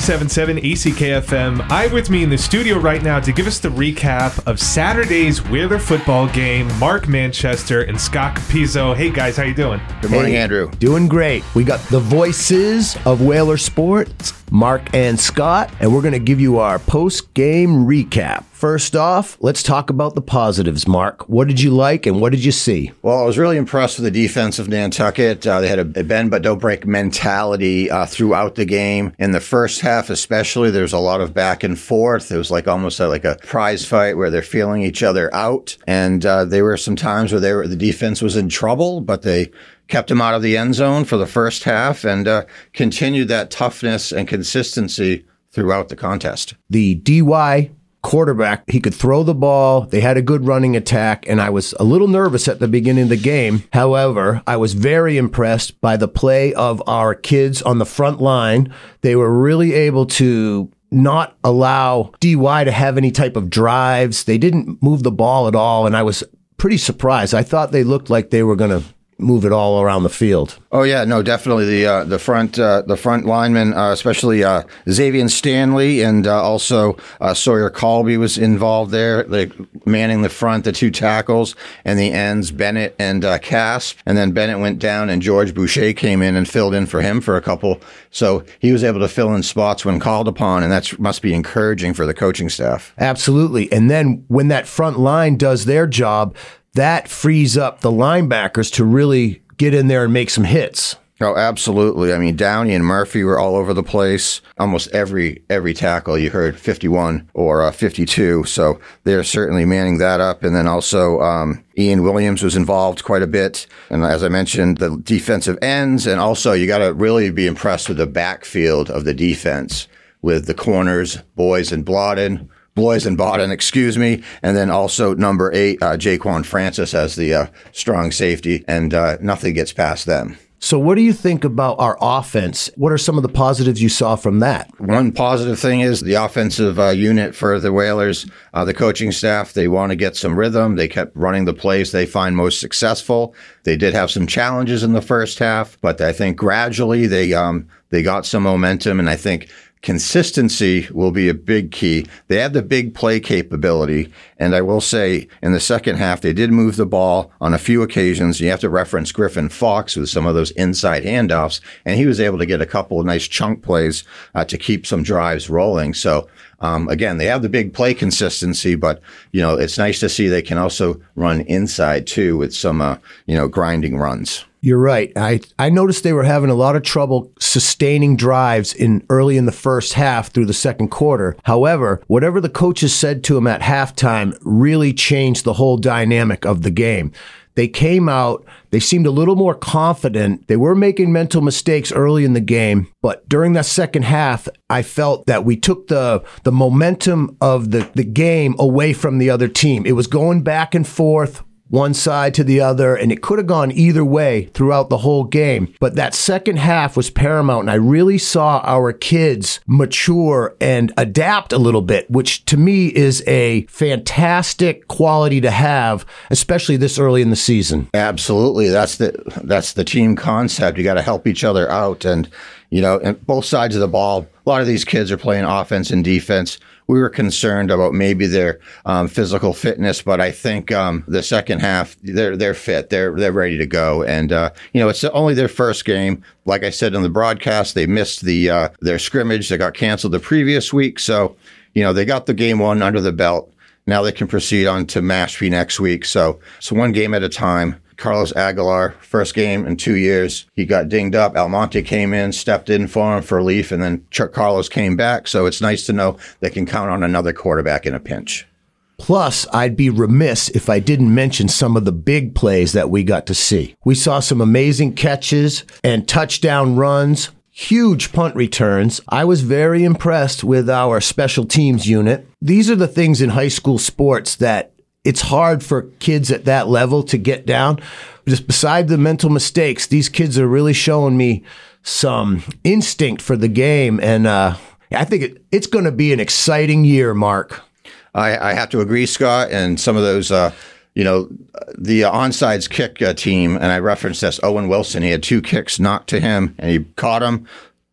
97.7 ACKFM. I'm with me in the studio right now to give us the recap of Saturday's Whaler football game. Mark Manchester and Scott Capizzo. Hey guys, how you doing? Good morning, Hey, Andrew. Doing great. We got the voices of Whaler Sports, Mark and Scott, and we're going to give you our post game recap. First off, let's talk about the positives, Mark. What did you like and what did you see? Well, I was really impressed with the defense of Nantucket. Uh, they had a, a bend but don't break mentality uh, throughout the game. In the first half, especially, there was a lot of back and forth. It was like almost a, like a prize fight where they're feeling each other out. And uh, there were some times where they were, the defense was in trouble, but they kept him out of the end zone for the first half and uh, continued that toughness and consistency throughout the contest. The DY quarterback, he could throw the ball. They had a good running attack, and I was a little nervous at the beginning of the game. However, I was very impressed by the play of our kids on the front line. They were really able to not allow DY to have any type of drives. They didn't move the ball at all, and I was pretty surprised. I thought they looked like they were going to move it all around the field. Oh yeah, no, definitely the uh, the front uh, the front linemen, uh, especially uh, Xavier Stanley and uh, also uh, Sawyer Colby was involved there, like manning the front, the two tackles and the ends, Bennett and uh, Casp, and then Bennett went down and George Boucher came in and filled in for him for a couple, so he was able to fill in spots when called upon, and that must be encouraging for the coaching staff. Absolutely. And then when that front line does their job, that frees up the linebackers to really get in there and make some hits. Oh, absolutely. I mean, Downey and Murphy were all over the place. Almost every every tackle you heard 51 or uh, 52. So they're certainly manning that up. And then also um, Ian Williams was involved quite a bit. And as I mentioned, the defensive ends. And also you got to really be impressed with the backfield of the defense with the corners, Boys and Blodden. Bloys and Bodden, excuse me, and then also number eight, uh, Jaquan Francis as the uh, strong safety, and uh, nothing gets past them. So, what do you think about our offense? What are some of the positives you saw from that? One positive thing is the offensive uh, unit for the Whalers, uh, the coaching staff, they want to get some rhythm. They kept running the plays they find most successful. They did have some challenges in the first half, but I think gradually they um, they got some momentum, and I think consistency will be a big key. They have the big play capability. And I will say in the second half, they did move the ball on a few occasions. You have to reference Griffin Fox with some of those inside handoffs. And he was able to get a couple of nice chunk plays uh, to keep some drives rolling. So, um, again, they have the big play consistency, but, you know, it's nice to see they can also run inside too with some, uh, you know, grinding runs. You're right. I, I noticed they were having a lot of trouble sustaining drives in early in the first half through the second quarter. However, whatever the coaches said to them at halftime really changed the whole dynamic of the game. They came out, they seemed a little more confident. They were making mental mistakes early in the game, but during that second half, I felt that we took the the momentum of the, the game away from the other team. It was going back and forth one side to the other, and it could have gone either way throughout the whole game. But that second half was paramount, and I really saw our kids mature and adapt a little bit, which to me is a fantastic quality to have, especially this early in the season. Absolutely. That's the, that's the team concept. You got to help each other out. And, you know, and both sides of the ball, a lot of these kids are playing offense and defense. We were concerned about maybe their um, physical fitness, but I think um, the second half they're they're fit, they're they're ready to go, and uh, you know it's only their first game. Like I said in the broadcast, they missed the uh, their scrimmage that got canceled the previous week, so you know they got the game one under the belt. Now they can proceed on to Mashpee next week. So it's one game at a time. Carlos Aguilar, first game in two years. He got dinged up. Almonte came in, stepped in for him for Leaf, and then Chuck Carlos came back. So it's nice to know they can count on another quarterback in a pinch. Plus, I'd be remiss if I didn't mention some of the big plays that we got to see. We saw some amazing catches and touchdown runs, huge punt returns. I was very impressed with our special teams unit. These are the things in high school sports that it's hard for kids at that level to get down. Just beside the mental mistakes, these kids are really showing me some instinct for the game. And uh, I think it, it's going to be an exciting year, Mark. I, I have to agree, Scott, and some of those. Uh, you know, the onsides kick uh, team, and I referenced this. Owen Wilson, he had two kicks knocked to him, and he caught him.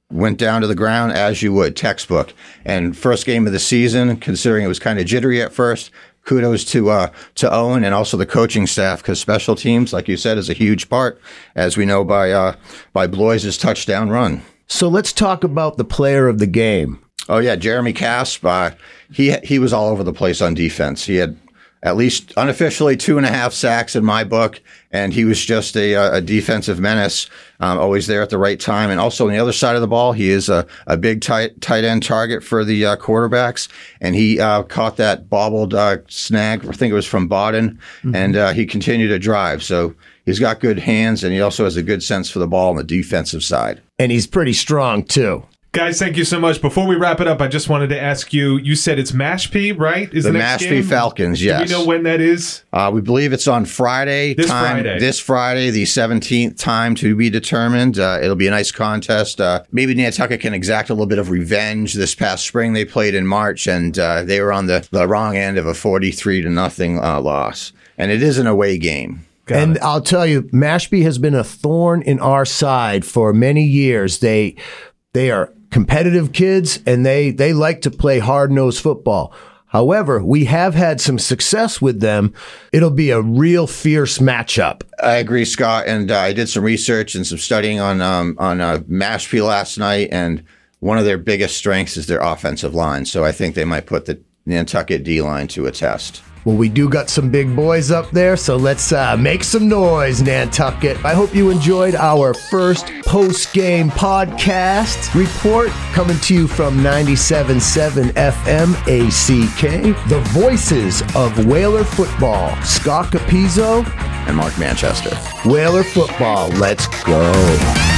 went down to the ground as you would, textbook. And first game of the season, considering it was kind of jittery at first, kudos to uh, to Owen and also the coaching staff because special teams, like you said, is a huge part, as we know by uh, by Bloys' touchdown run. So let's talk about the player of the game. Oh yeah, Jeremy Casp. Uh, he he was all over the place on defense. He had at least unofficially two and a half sacks in my book, and he was just a, a defensive menace, um, always there at the right time. And also on the other side of the ball, he is a, a big tight tight end target for the uh, quarterbacks, and he uh, caught that bobbled uh, snag. I think it was from Baden, mm-hmm. and uh, he continued to drive. So he's got good hands, and he also has a good sense for the ball on the defensive side. And he's pretty strong too. Guys, thank you so much. Before we wrap it up, I just wanted to ask you. You said it's Mashpee, right? Is the, the Mashpee game? Falcons? Yes. Do we know when that is? Uh, we believe it's on Friday. This time, Friday. This Friday, the seventeenth. Time to be determined. Uh, it'll be a nice contest. Uh, maybe Nantucket can exact a little bit of revenge. This past spring, they played in March, and uh, they were on the, the wrong end of a forty-three to nothing uh, loss. And it is an away game. Got and it. I'll tell you, Mashpee has been a thorn in our side for many years. They they are competitive kids and they, they like to play hard nosed football. However, we have had some success with them. It'll be a real fierce matchup. I agree, Scott. And uh, I did some research and some studying on um, on uh, Mashpee last night, and one of their biggest strengths is their offensive line. So I think they might put the Nantucket D line to a test. Well, we do got some big boys up there, so let's uh, make some noise, Nantucket. I hope you enjoyed our first post game podcast report coming to you from 97.7 FM ACK. The voices of Whaler football, Scott Capizzo and Mark Manchester. Whaler football, let's go.